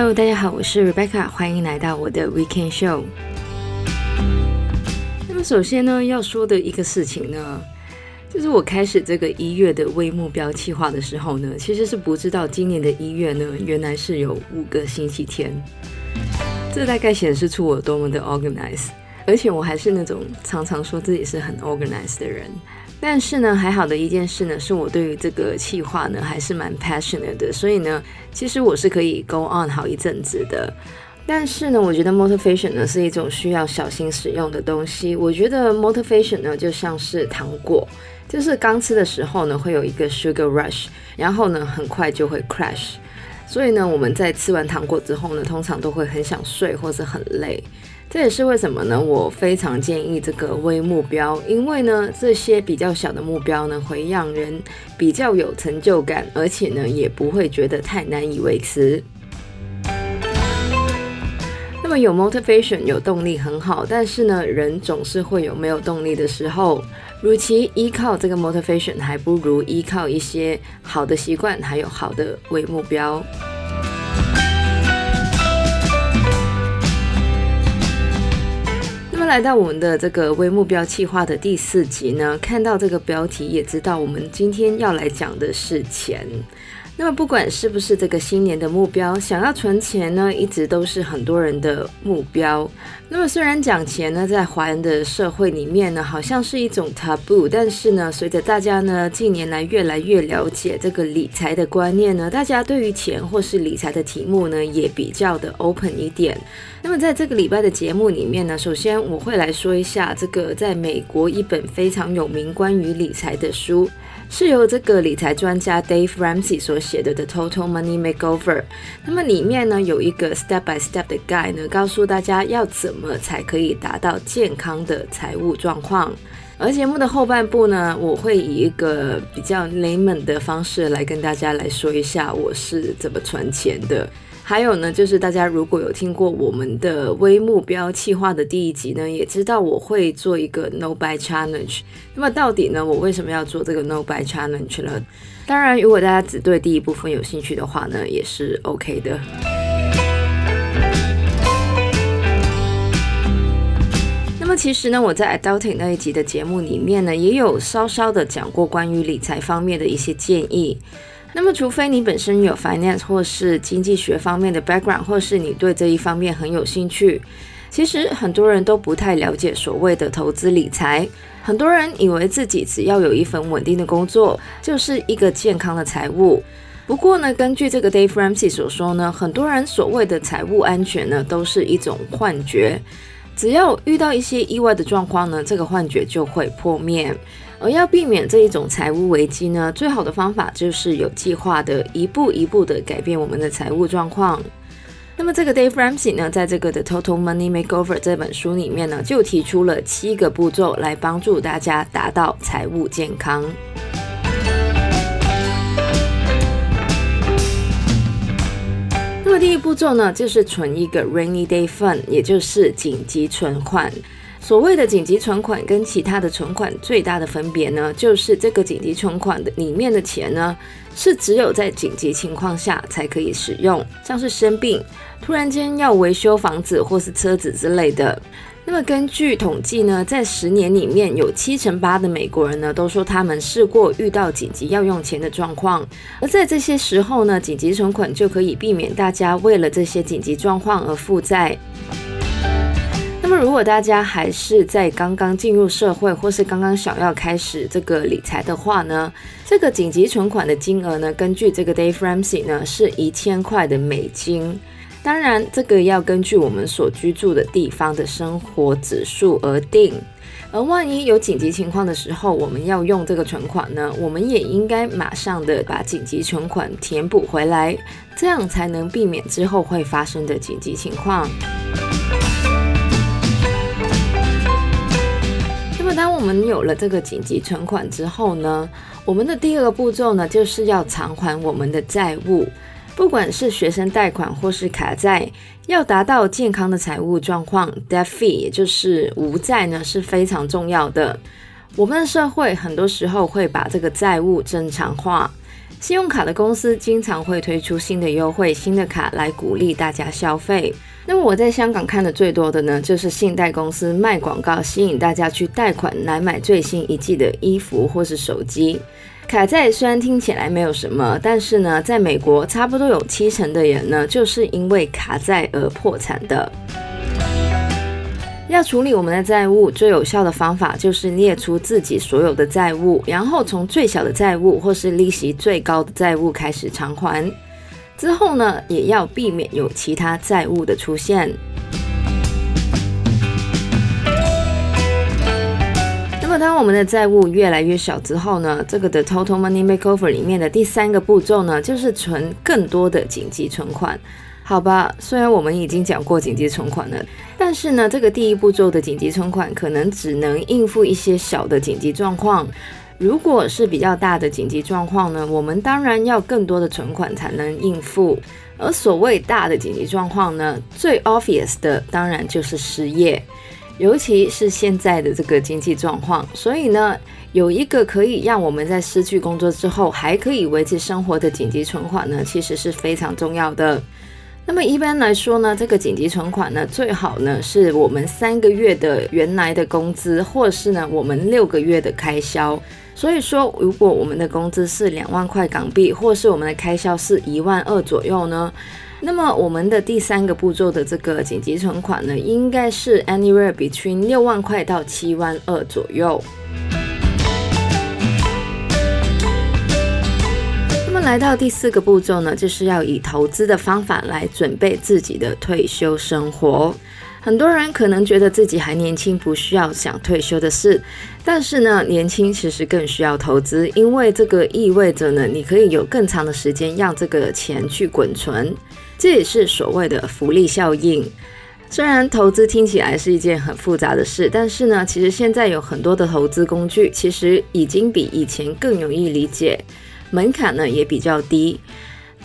Hello，大家好，我是 Rebecca，欢迎来到我的 Weekend Show。那么首先呢，要说的一个事情呢，就是我开始这个一月的微目标计划的时候呢，其实是不知道今年的一月呢，原来是有五个星期天。这大概显示出我多么的 organized，而且我还是那种常常说自己是很 organized 的人。但是呢，还好的一件事呢，是我对于这个企划呢还是蛮 passionate 的，所以呢，其实我是可以 go on 好一阵子的。但是呢，我觉得 motivation 呢是一种需要小心使用的东西。我觉得 motivation 呢就像是糖果，就是刚吃的时候呢会有一个 sugar rush，然后呢很快就会 crash。所以呢，我们在吃完糖果之后呢，通常都会很想睡或是很累。这也是为什么呢？我非常建议这个微目标，因为呢，这些比较小的目标呢，会让人比较有成就感，而且呢，也不会觉得太难以维持。那么有 motivation 有动力很好，但是呢，人总是会有没有动力的时候。与其依靠这个 motivation，还不如依靠一些好的习惯，还有好的为目标。那么来到我们的这个微目标计划的第四集呢，看到这个标题也知道我们今天要来讲的是钱。那么不管是不是这个新年的目标，想要存钱呢，一直都是很多人的目标。那么虽然讲钱呢，在华人的社会里面呢，好像是一种 taboo，但是呢，随着大家呢近年来越来越了解这个理财的观念呢，大家对于钱或是理财的题目呢，也比较的 open 一点。那么在这个礼拜的节目里面呢，首先我会来说一下这个在美国一本非常有名关于理财的书。是由这个理财专家 Dave Ramsey 所写的《The Total Money Makeover》。那么里面呢有一个 step by step 的 guide 呢，告诉大家要怎么才可以达到健康的财务状况。而节目的后半部呢，我会以一个比较 layman 的方式来跟大家来说一下我是怎么存钱的。还有呢，就是大家如果有听过我们的微目标企划的第一集呢，也知道我会做一个 No Buy Challenge。那么到底呢，我为什么要做这个 No Buy Challenge 呢？当然，如果大家只对第一部分有兴趣的话呢，也是 OK 的。那么其实呢，我在 Adulting 那一集的节目里面呢，也有稍稍的讲过关于理财方面的一些建议。那么，除非你本身有 finance 或是经济学方面的 background，或是你对这一方面很有兴趣，其实很多人都不太了解所谓的投资理财。很多人以为自己只要有一份稳定的工作，就是一个健康的财务。不过呢，根据这个 Dave Ramsey 所说呢，很多人所谓的财务安全呢，都是一种幻觉。只要遇到一些意外的状况呢，这个幻觉就会破灭。而要避免这一种财务危机呢，最好的方法就是有计划的一步一步的改变我们的财务状况。那么这个 Dave Ramsey 呢，在这个的 Total Money Makeover 这本书里面呢，就提出了七个步骤来帮助大家达到财务健康。那么第一步骤呢，就是存一个 Rainy Day Fund，也就是紧急存款。所谓的紧急存款跟其他的存款最大的分别呢，就是这个紧急存款的里面的钱呢，是只有在紧急情况下才可以使用，像是生病、突然间要维修房子或是车子之类的。那么根据统计呢，在十年里面有七成八的美国人呢都说他们试过遇到紧急要用钱的状况，而在这些时候呢，紧急存款就可以避免大家为了这些紧急状况而负债。那么，如果大家还是在刚刚进入社会，或是刚刚想要开始这个理财的话呢，这个紧急存款的金额呢，根据这个 Dave Ramsey 呢，是一千块的美金。当然，这个要根据我们所居住的地方的生活指数而定。而万一有紧急情况的时候，我们要用这个存款呢，我们也应该马上的把紧急存款填补回来，这样才能避免之后会发生的紧急情况。那么当我们有了这个紧急存款之后呢，我们的第二个步骤呢，就是要偿还我们的债务，不管是学生贷款或是卡债，要达到健康的财务状况，debt free，也就是无债呢，是非常重要的。我们的社会很多时候会把这个债务正常化，信用卡的公司经常会推出新的优惠、新的卡来鼓励大家消费。那么我在香港看的最多的呢，就是信贷公司卖广告，吸引大家去贷款来买最新一季的衣服或是手机。卡债虽然听起来没有什么，但是呢，在美国差不多有七成的人呢，就是因为卡债而破产的。要处理我们的债务，最有效的方法就是列出自己所有的债务，然后从最小的债务或是利息最高的债务开始偿还。之后呢，也要避免有其他债务的出现。那么，当我们的债务越来越小之后呢，这个的 Total Money Makeover 里面的第三个步骤呢，就是存更多的紧急存款。好吧，虽然我们已经讲过紧急存款了，但是呢，这个第一步骤的紧急存款可能只能应付一些小的紧急状况。如果是比较大的紧急状况呢，我们当然要更多的存款才能应付。而所谓大的紧急状况呢，最 obvious 的当然就是失业，尤其是现在的这个经济状况。所以呢，有一个可以让我们在失去工作之后还可以维持生活的紧急存款呢，其实是非常重要的。那么一般来说呢，这个紧急存款呢，最好呢是我们三个月的原来的工资，或是呢我们六个月的开销。所以说，如果我们的工资是两万块港币，或是我们的开销是一万二左右呢，那么我们的第三个步骤的这个紧急存款呢，应该是 anywhere between 六万块到七万二左右。来到第四个步骤呢，就是要以投资的方法来准备自己的退休生活。很多人可能觉得自己还年轻，不需要想退休的事，但是呢，年轻其实更需要投资，因为这个意味着呢，你可以有更长的时间让这个钱去滚存，这也是所谓的复利效应。虽然投资听起来是一件很复杂的事，但是呢，其实现在有很多的投资工具，其实已经比以前更容易理解，门槛呢也比较低。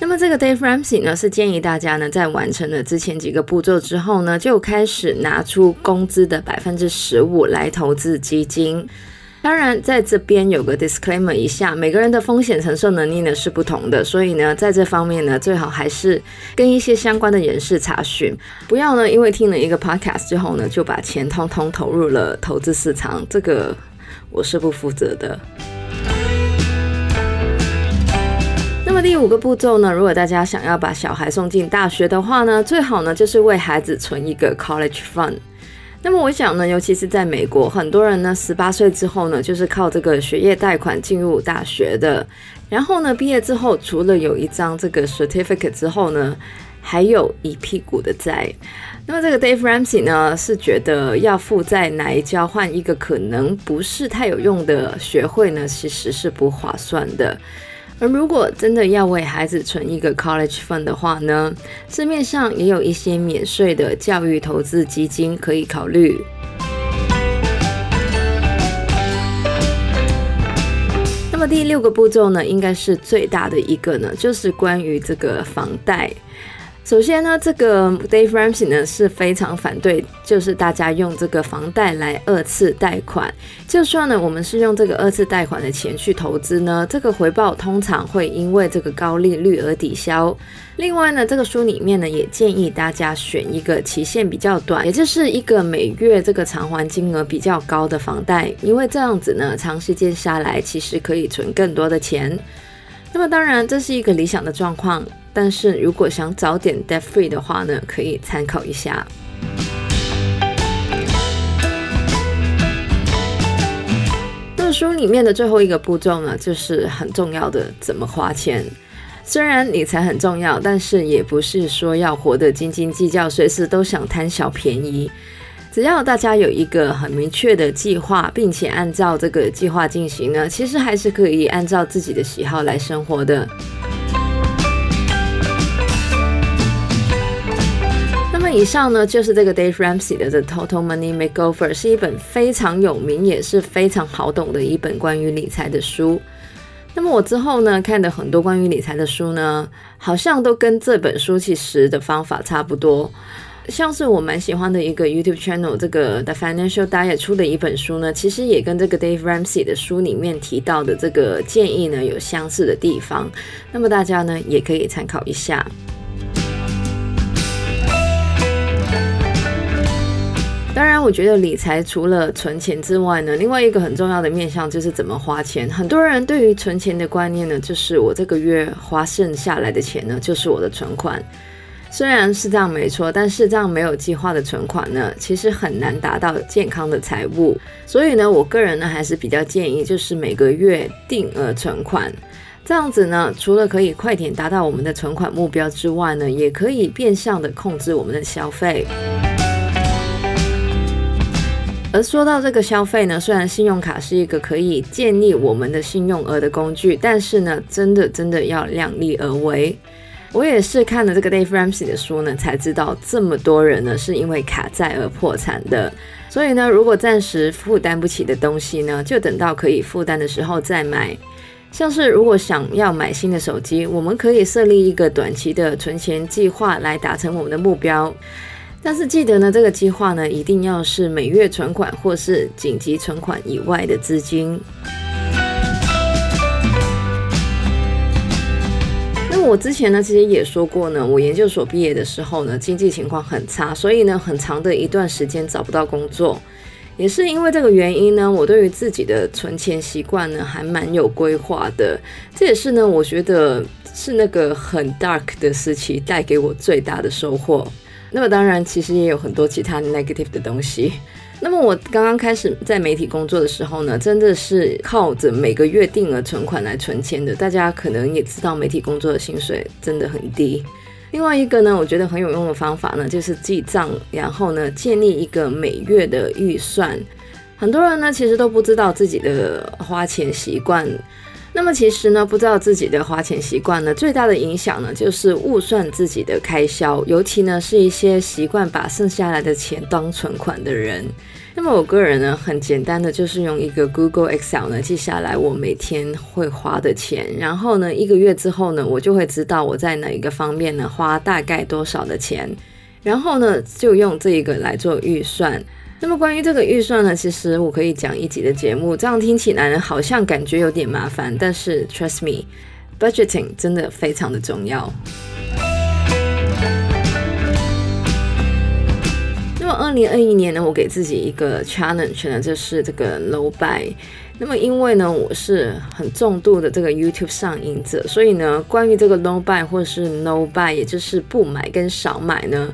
那么这个 Dave Ramsey 呢，是建议大家呢，在完成了之前几个步骤之后呢，就开始拿出工资的百分之十五来投资基金。当然，在这边有个 disclaimer 一下，每个人的风险承受能力呢是不同的，所以呢，在这方面呢，最好还是跟一些相关的人士查询，不要呢，因为听了一个 podcast 之后呢，就把钱通通投入了投资市场，这个我是不负责的。第五个步骤呢，如果大家想要把小孩送进大学的话呢，最好呢就是为孩子存一个 college fund。那么我想呢，尤其是在美国，很多人呢十八岁之后呢，就是靠这个学业贷款进入大学的。然后呢，毕业之后，除了有一张这个 certificate 之后呢，还有一屁股的债。那么这个 Dave Ramsey 呢，是觉得要负债来交换一个可能不是太有用的学费呢，其实是不划算的。而如果真的要为孩子存一个 college fund 的话呢，市面上也有一些免税的教育投资基金可以考虑。那么第六个步骤呢，应该是最大的一个呢，就是关于这个房贷。首先呢，这个 Dave Ramsey 呢是非常反对，就是大家用这个房贷来二次贷款。就算呢，我们是用这个二次贷款的钱去投资呢，这个回报通常会因为这个高利率而抵消。另外呢，这个书里面呢也建议大家选一个期限比较短，也就是一个每月这个偿还金额比较高的房贷，因为这样子呢，长时间下来其实可以存更多的钱。那么当然，这是一个理想的状况。但是如果想早点 debt free 的话呢，可以参考一下。那书里面的最后一个步骤呢，就是很重要的怎么花钱。虽然理财很重要，但是也不是说要活得斤斤计较，随时都想贪小便宜。只要大家有一个很明确的计划，并且按照这个计划进行呢，其实还是可以按照自己的喜好来生活的。以上呢，就是这个 Dave Ramsey 的《The Total Money Makeover》，是一本非常有名也是非常好懂的一本关于理财的书。那么我之后呢，看的很多关于理财的书呢，好像都跟这本书其实的方法差不多。像是我蛮喜欢的一个 YouTube channel，这个 The Financial Diet 出的一本书呢，其实也跟这个 Dave Ramsey 的书里面提到的这个建议呢有相似的地方。那么大家呢也可以参考一下。当然，我觉得理财除了存钱之外呢，另外一个很重要的面向就是怎么花钱。很多人对于存钱的观念呢，就是我这个月花剩下来的钱呢，就是我的存款。虽然是这样没错，但是这样没有计划的存款呢，其实很难达到健康的财务。所以呢，我个人呢还是比较建议，就是每个月定额存款。这样子呢，除了可以快点达到我们的存款目标之外呢，也可以变相的控制我们的消费。而说到这个消费呢，虽然信用卡是一个可以建立我们的信用额的工具，但是呢，真的真的要量力而为。我也是看了这个 Dave Ramsey 的书呢，才知道这么多人呢是因为卡债而破产的。所以呢，如果暂时负担不起的东西呢，就等到可以负担的时候再买。像是如果想要买新的手机，我们可以设立一个短期的存钱计划来达成我们的目标。但是记得呢，这个计划呢，一定要是每月存款或是紧急存款以外的资金。那我之前呢，其实也说过呢，我研究所毕业的时候呢，经济情况很差，所以呢，很长的一段时间找不到工作。也是因为这个原因呢，我对于自己的存钱习惯呢，还蛮有规划的。这也是呢，我觉得是那个很 dark 的时期带给我最大的收获。那么当然，其实也有很多其他 negative 的东西。那么我刚刚开始在媒体工作的时候呢，真的是靠着每个月定额存款来存钱的。大家可能也知道，媒体工作的薪水真的很低。另外一个呢，我觉得很有用的方法呢，就是记账，然后呢，建立一个每月的预算。很多人呢，其实都不知道自己的花钱习惯。那么其实呢，不知道自己的花钱习惯呢，最大的影响呢，就是误算自己的开销，尤其呢，是一些习惯把剩下来的钱当存款的人。那么我个人呢，很简单的就是用一个 Google Excel 呢，记下来我每天会花的钱，然后呢，一个月之后呢，我就会知道我在哪一个方面呢，花大概多少的钱，然后呢，就用这一个来做预算。那么关于这个预算呢，其实我可以讲一集的节目。这样听起来呢，好像感觉有点麻烦，但是 trust me，budgeting 真的非常的重要。那么二零二一年呢，我给自己一个 challenge 呢，就是这个 no buy。那么因为呢，我是很重度的这个 YouTube 上瘾者，所以呢，关于这个 no buy 或是 no buy，也就是不买跟少买呢。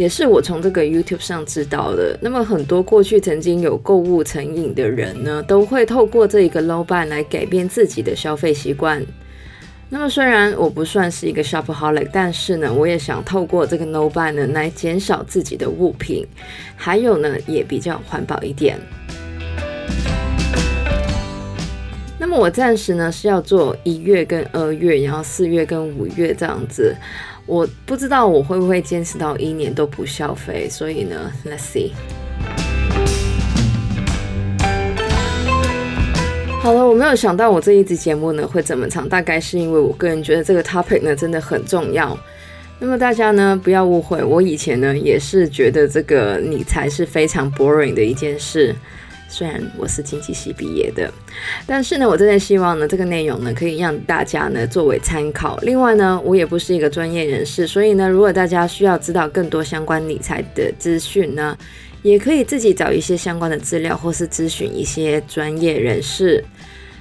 也是我从这个 YouTube 上知道的。那么很多过去曾经有购物成瘾的人呢，都会透过这一个 no buy 来改变自己的消费习惯。那么虽然我不算是一个 shopaholic，但是呢，我也想透过这个 no buy 呢，来减少自己的物品，还有呢，也比较环保一点。那么我暂时呢是要做一月跟二月，然后四月跟五月这样子。我不知道我会不会坚持到一年都不消费，所以呢，Let's see。好了，我没有想到我这一集节目呢会这么长，大概是因为我个人觉得这个 topic 呢真的很重要。那么大家呢不要误会，我以前呢也是觉得这个理财是非常 boring 的一件事。虽然我是经济系毕业的，但是呢，我真的希望呢，这个内容呢，可以让大家呢作为参考。另外呢，我也不是一个专业人士，所以呢，如果大家需要知道更多相关理财的资讯呢，也可以自己找一些相关的资料，或是咨询一些专业人士。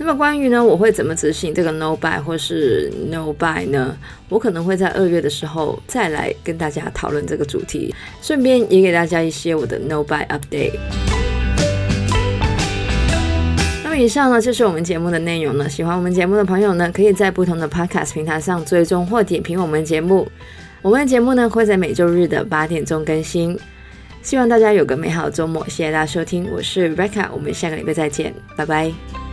那么关于呢，我会怎么执行这个 no buy 或是 no buy 呢？我可能会在二月的时候再来跟大家讨论这个主题，顺便也给大家一些我的 no buy update。以上呢就是我们节目的内容了。喜欢我们节目的朋友呢，可以在不同的 Podcast 平台上追踪或点评我们节目。我们的节目呢会在每周日的八点钟更新。希望大家有个美好的周末，谢谢大家收听，我是 Rebecca，我们下个礼拜再见，拜拜。